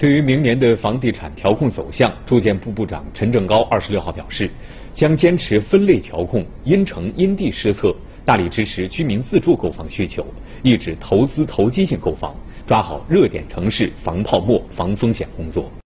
对于明年的房地产调控走向住建部部长陈政高二十六号表示将坚持分类调控因城因地施策大力支持居民自住购房需求抑制投资投机性购房抓好热点城市防泡沫防风险工作。